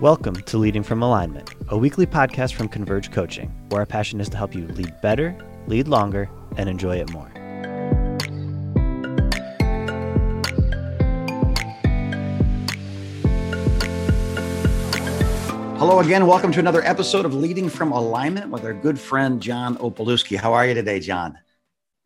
Welcome to Leading from Alignment, a weekly podcast from Converge Coaching, where our passion is to help you lead better, lead longer, and enjoy it more. Hello again. Welcome to another episode of Leading from Alignment with our good friend John Opalewski. How are you today, John?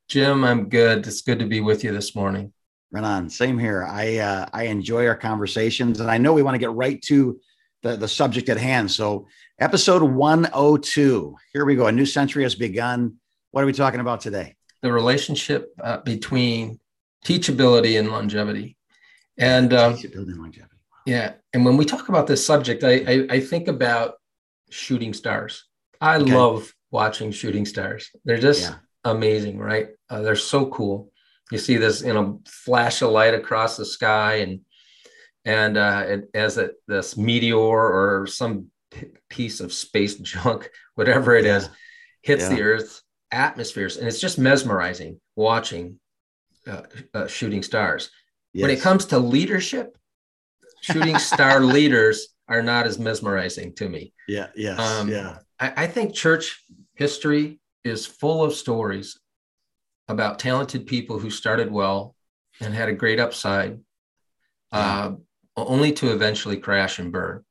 Jim, I'm good. It's good to be with you this morning. Right on. Same here. I uh, I enjoy our conversations, and I know we want to get right to the, the subject at hand. So, episode 102. Here we go. A new century has begun. What are we talking about today? The relationship uh, between teachability and longevity. And um, teachability and longevity. Yeah. And when we talk about this subject, I, I, I think about shooting stars. I okay. love watching shooting stars. They're just yeah. amazing, right? Uh, they're so cool you see this you know flash of light across the sky and and uh, it, as it, this meteor or some p- piece of space junk whatever it yeah. is, hits yeah. the Earth's atmospheres and it's just mesmerizing watching uh, uh, shooting stars yes. when it comes to leadership shooting star leaders are not as mesmerizing to me yeah yes um, yeah I, I think church history is full of stories about talented people who started well and had a great upside, uh, only to eventually crash and burn.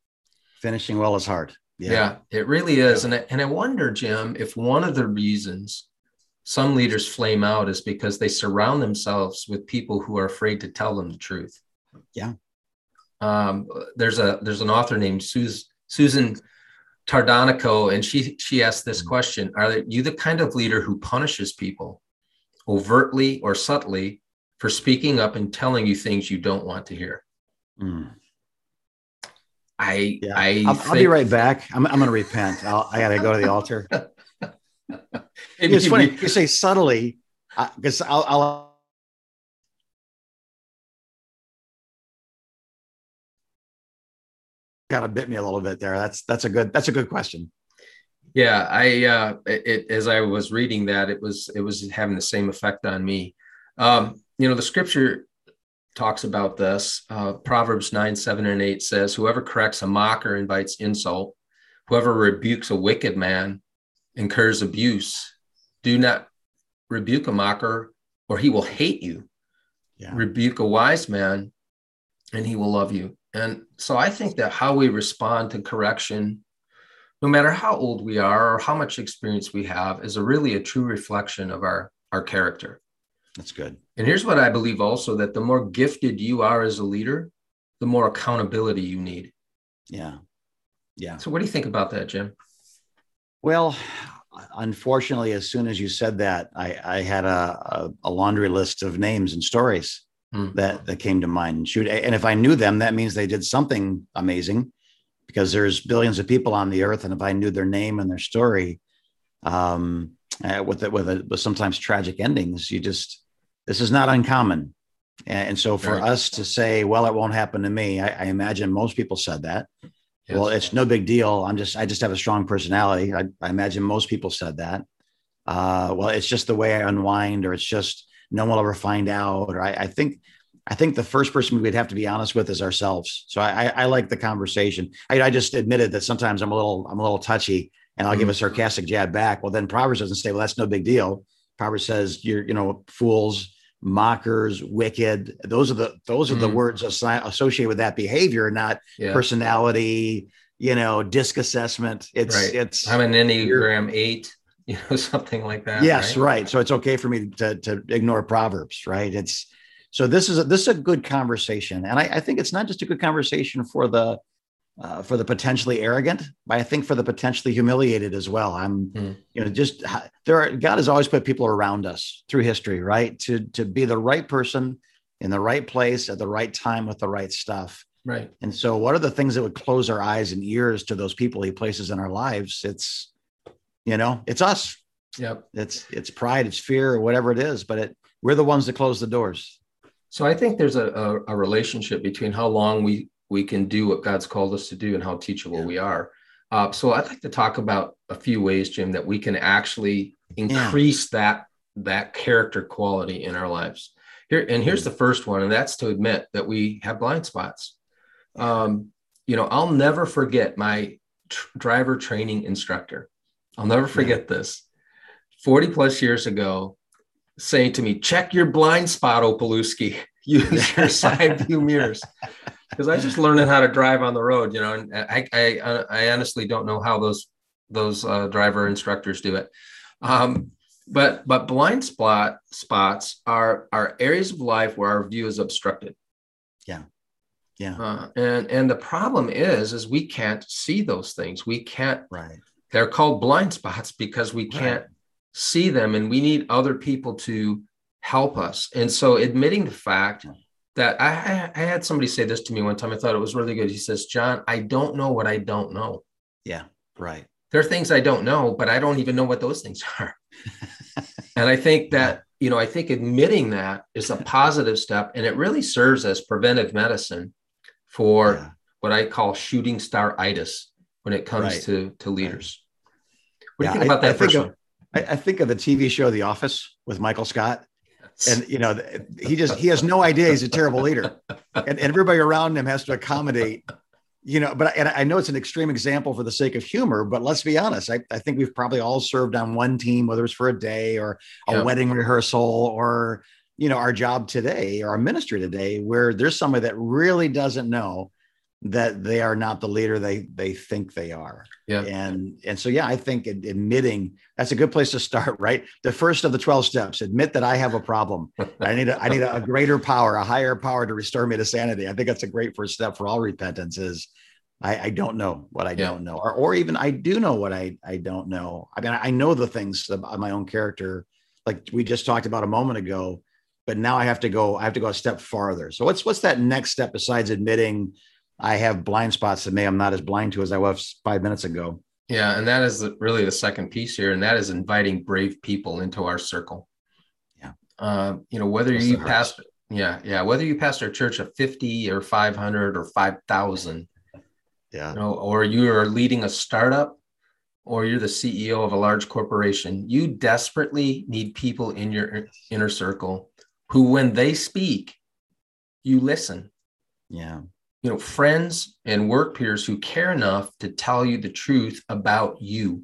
Finishing well is hard. Yeah, yeah it really is. And, I, and I wonder, Jim, if one of the reasons some leaders flame out is because they surround themselves with people who are afraid to tell them the truth. Yeah. Um, there's a there's an author named Susan Susan Tardanico, and she she asked this mm. question: Are you the kind of leader who punishes people overtly or subtly for speaking up and telling you things you don't want to hear. Mm. I, yeah. I I'll, think... I'll, be right back. I'm, I'm going to repent. I'll, I got to go to the altar. it's funny you say subtly because uh, I'll, I'll kind of bit me a little bit there. That's that's a good that's a good question. Yeah, I uh, it, as I was reading that, it was it was having the same effect on me. Um, you know, the scripture talks about this. Uh, Proverbs nine, seven, and eight says, "Whoever corrects a mocker invites insult. Whoever rebukes a wicked man incurs abuse. Do not rebuke a mocker, or he will hate you. Yeah. Rebuke a wise man, and he will love you." And so, I think that how we respond to correction no matter how old we are or how much experience we have, is a really a true reflection of our, our character. That's good. And here's what I believe also that the more gifted you are as a leader, the more accountability you need. Yeah. Yeah. So, what do you think about that, Jim? Well, unfortunately, as soon as you said that, I, I had a, a, laundry list of names and stories mm. that, that came to mind. Shoot, and if I knew them, that means they did something amazing because there's billions of people on the earth, and if I knew their name and their story, um, uh, with it with, a, with sometimes tragic endings, you just this is not uncommon. And, so for right. us to say, well, it won't happen to me, I, I imagine most people said that. Yes. Well, it's no big deal. I'm just I just have a strong personality. I, I imagine most people said that. Uh, well, it's just the way I unwind, or it's just no one will ever find out. Or I, I think I think the first person we'd have to be honest with is ourselves. So I, I, I like the conversation. I, I, just admitted that sometimes I'm a little I'm a little touchy, and I'll mm-hmm. give a sarcastic jab back. Well, then Proverbs doesn't say, "Well, that's no big deal." Proverbs says, "You're you know fools, mockers, wicked." Those are the those are mm-hmm. the words associated with that behavior, not yeah. personality. You know, disc assessment. It's right. it's I'm an Enneagram eight. You know, something like that. Yes, right? right. So it's okay for me to to ignore Proverbs, right? It's so this is a, this is a good conversation, and I, I think it's not just a good conversation for the uh, for the potentially arrogant, but I think for the potentially humiliated as well. I'm, mm. you know, just there are God has always put people around us through history, right? To to be the right person in the right place at the right time with the right stuff. Right. And so, what are the things that would close our eyes and ears to those people He places in our lives? It's, you know, it's us. Yep. It's it's pride, it's fear, or whatever it is, but it we're the ones that close the doors. So I think there's a, a, a, relationship between how long we we can do what God's called us to do and how teachable yeah. we are. Uh, so I'd like to talk about a few ways, Jim, that we can actually increase yeah. that that character quality in our lives. Here and here's the first one, and that's to admit that we have blind spots. Um, you know, I'll never forget my tr- driver training instructor. I'll never forget yeah. this. 40 plus years ago, saying to me, check your blind spot, Opalewski. Use your side view mirrors. Because I was just learning how to drive on the road, you know, and I, I, I honestly don't know how those those uh, driver instructors do it. Um, but but blind spot spots are are areas of life where our view is obstructed. Yeah. Yeah. Uh, and and the problem is is we can't see those things. We can't. Right. They're called blind spots because we can't right. see them, and we need other people to help us. And so, admitting the fact that I, I had somebody say this to me one time, I thought it was really good. He says, "John, I don't know what I don't know." Yeah. Right. There are things I don't know, but I don't even know what those things are. and I think that you know, I think admitting that is a positive step, and it really serves as preventive medicine for yeah. what I call shooting star itis when it comes right. to to leaders. What yeah, do you think about I, that I think, of, I, I think of the TV show The Office with Michael Scott. And you know, he just he has no idea he's a terrible leader. And, and everybody around him has to accommodate you know, but and I know it's an extreme example for the sake of humor, but let's be honest. I, I think we've probably all served on one team, whether it's for a day or a yeah. wedding rehearsal or you know our job today or our ministry today where there's somebody that really doesn't know that they are not the leader they they think they are yeah and and so yeah i think admitting that's a good place to start right the first of the 12 steps admit that i have a problem i need a, i need a, greater power a higher power to restore me to sanity i think that's a great first step for all repentance is I, I don't know what I yeah. don't know, or, or even I do know what I, I don't know. I mean, I know the things about my own character, like we just talked about a moment ago, but now I have to go, I have to go a step farther. So what's, what's that next step besides admitting I have blind spots that maybe I'm not as blind to as I was five minutes ago? Yeah. And that is really the second piece here. And that is inviting brave people into our circle. Yeah. Uh, you know, whether you pastor, yeah, yeah, whether you pastor a church of 50 or 500 or 5,000, yeah. You know, or you are leading a startup or you're the CEO of a large corporation, you desperately need people in your inner circle who, when they speak, you listen. Yeah. You know, friends and work peers who care enough to tell you the truth about you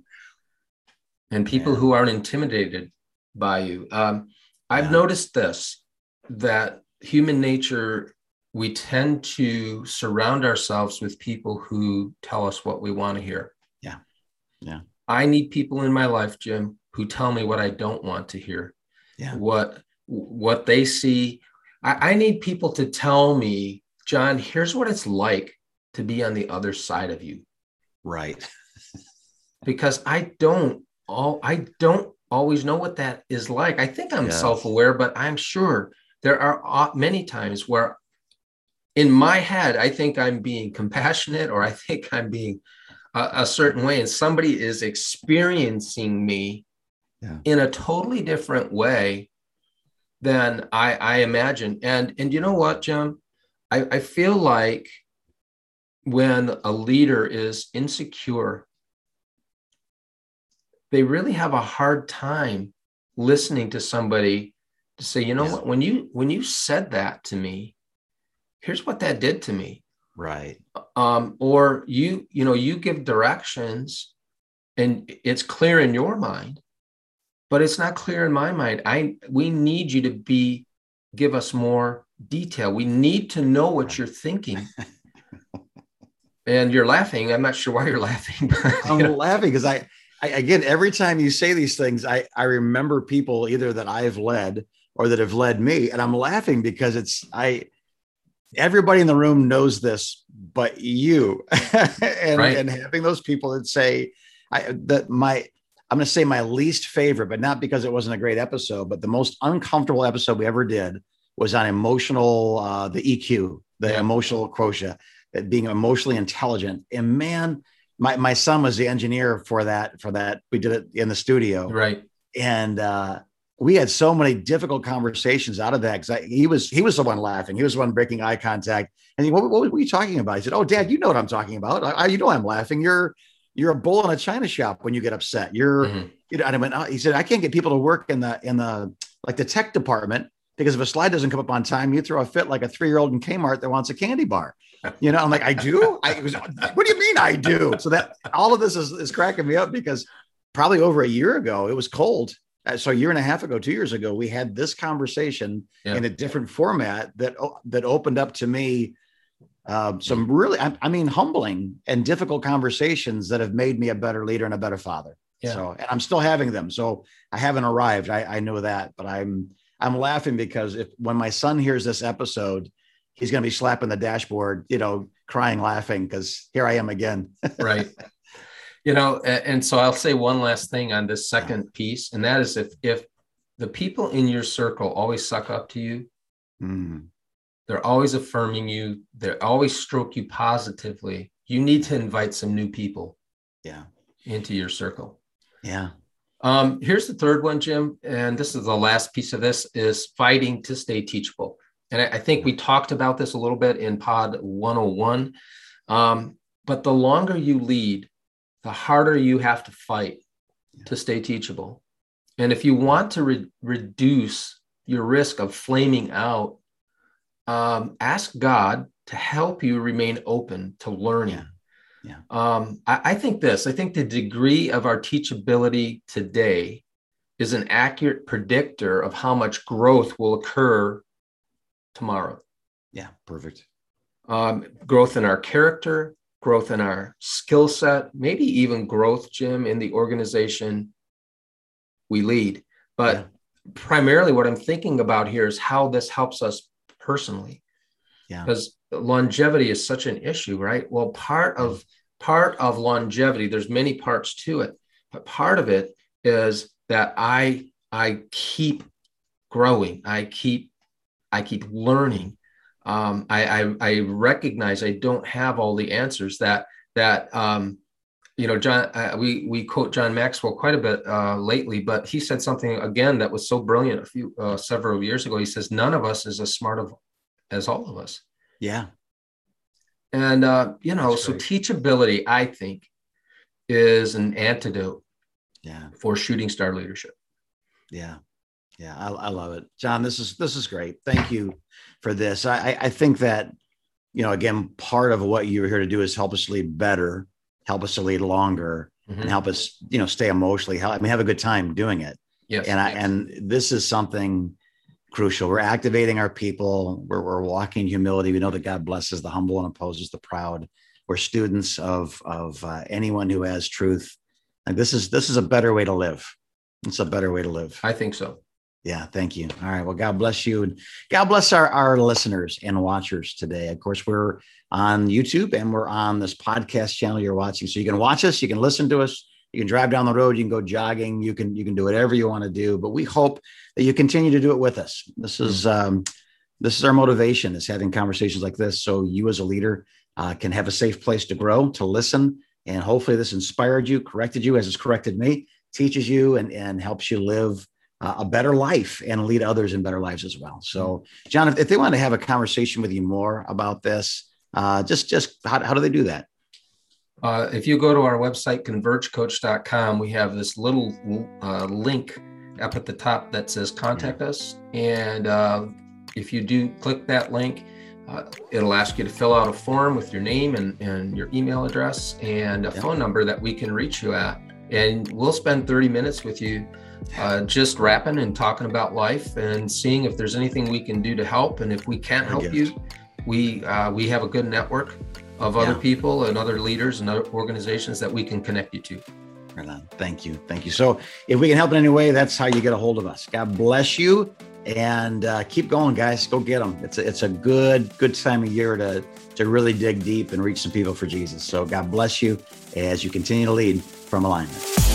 and people yeah. who aren't intimidated by you. Um, I've yeah. noticed this that human nature we tend to surround ourselves with people who tell us what we want to hear. Yeah. Yeah. I need people in my life, Jim, who tell me what I don't want to hear. Yeah. What what they see. I, I need people to tell me, John, here's what it's like to be on the other side of you. Right. because I don't all I don't always know what that is like. I think I'm yes. self-aware, but I'm sure there are many times where in my head, I think I'm being compassionate or I think I'm being a, a certain way, and somebody is experiencing me yeah. in a totally different way than I, I imagine. And and you know what, Jim? I, I feel like when a leader is insecure, they really have a hard time listening to somebody to say, you know yeah. what, when you when you said that to me, here's what that did to me. Right. Um, or you you know you give directions and it's clear in your mind but it's not clear in my mind. I we need you to be give us more detail we need to know what you're thinking and you're laughing i'm not sure why you're laughing but, i'm know. laughing because I, I again every time you say these things i i remember people either that i've led or that have led me and i'm laughing because it's i everybody in the room knows this but you and, right. and having those people that say I, that my i'm going to say my least favorite but not because it wasn't a great episode but the most uncomfortable episode we ever did was on emotional uh, the eq the yeah. emotional quotient that being emotionally intelligent and man my, my son was the engineer for that for that we did it in the studio right and uh we had so many difficult conversations out of that because he was he was the one laughing. He was the one breaking eye contact. And he, what, what were you talking about? He said, "Oh, Dad, you know what I'm talking about. I, you know I'm laughing. You're you're a bull in a china shop when you get upset. You're mm-hmm. you know." And I went, oh, he said, "I can't get people to work in the in the like the tech department because if a slide doesn't come up on time, you throw a fit like a three year old in Kmart that wants a candy bar. You know, I'm like, I do. I was, what do you mean I do? So that all of this is, is cracking me up because probably over a year ago it was cold. Uh, so a year and a half ago, two years ago, we had this conversation yeah. in a different format that that opened up to me uh, some really, I, I, mean, humbling and difficult conversations that have made me a better leader and a better father. Yeah. So, and I'm still having them. So I haven't arrived. I, I know that, but I'm I'm laughing because if when my son hears this episode, he's going to be slapping the dashboard, you know, crying, laughing because here I am again. right. You know, and so I'll say one last thing on this second piece, and that is if if the people in your circle always suck up to you, mm. they're always affirming you, they always stroke you positively. You need to invite some new people, yeah, into your circle. Yeah. Um, here's the third one, Jim, and this is the last piece of this is fighting to stay teachable. And I, I think we talked about this a little bit in pod 101. Um, but the longer you lead, the harder you have to fight to stay teachable. And if you want to re- reduce your risk of flaming out, um, ask God to help you remain open to learning. Yeah. Yeah. Um, I, I think this, I think the degree of our teachability today is an accurate predictor of how much growth will occur tomorrow. Yeah, perfect. Um, growth in our character, growth in our skill set, maybe even growth, Jim, in the organization we lead. But yeah. primarily, what I'm thinking about here is how this helps us personally. Yeah. Because longevity is such an issue, right? Well, part of part of longevity, there's many parts to it, but part of it is that I I keep growing, I keep I keep learning. Um, I, I, I recognize I don't have all the answers that that um, you know John. Uh, we we quote John Maxwell quite a bit uh, lately, but he said something again that was so brilliant a few uh, several years ago. He says none of us is as smart of as all of us. Yeah. And uh, you know, so teachability, I think, is an antidote. Yeah. For shooting star leadership. Yeah. Yeah, I, I, love it, John. This is this is great. Thank you for this. I, I think that you know, again, part of what you're here to do is help us lead better, help us to lead longer, mm-hmm. and help us, you know, stay emotionally. I mean, have a good time doing it. Yes. And I yes. and this is something crucial. We're activating our people. We're, we're walking humility. We know that God blesses the humble and opposes the proud. We're students of of uh, anyone who has truth. And this is this is a better way to live. It's a better way to live. I think so. Yeah, thank you. All right. Well, God bless you. And God bless our, our listeners and watchers today. Of course, we're on YouTube and we're on this podcast channel you're watching. So you can watch us, you can listen to us, you can drive down the road, you can go jogging, you can you can do whatever you want to do. But we hope that you continue to do it with us. This is um, this is our motivation is having conversations like this. So you as a leader uh, can have a safe place to grow, to listen, and hopefully this inspired you, corrected you as it's corrected me, teaches you, and and helps you live uh, a better life and lead others in better lives as well. So, John, if, if they want to have a conversation with you more about this, uh, just just how, how do they do that? Uh, if you go to our website, convergecoach.com, we have this little uh, link up at the top that says contact us. And uh, if you do click that link, uh, it'll ask you to fill out a form with your name and, and your email address and a phone number that we can reach you at. And we'll spend 30 minutes with you uh, just rapping and talking about life and seeing if there's anything we can do to help. And if we can't help you, we uh, we have a good network of other yeah. people and other leaders and other organizations that we can connect you to. Thank you. Thank you. So if we can help in any way, that's how you get a hold of us. God bless you and uh, keep going, guys. Go get them. It's a, it's a good, good time of year to, to really dig deep and reach some people for Jesus. So God bless you as you continue to lead from alignment.